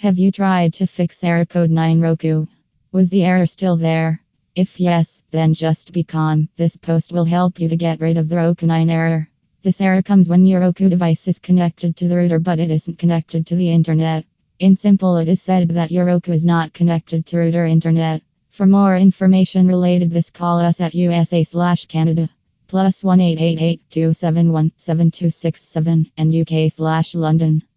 Have you tried to fix error code 9 Roku? Was the error still there? If yes, then just be calm. This post will help you to get rid of the Roku 9 error. This error comes when your Roku device is connected to the router but it isn't connected to the internet. In simple, it is said that your Roku is not connected to router internet. For more information related this call us at USA slash Canada plus 1888 271 7267 and UK slash London.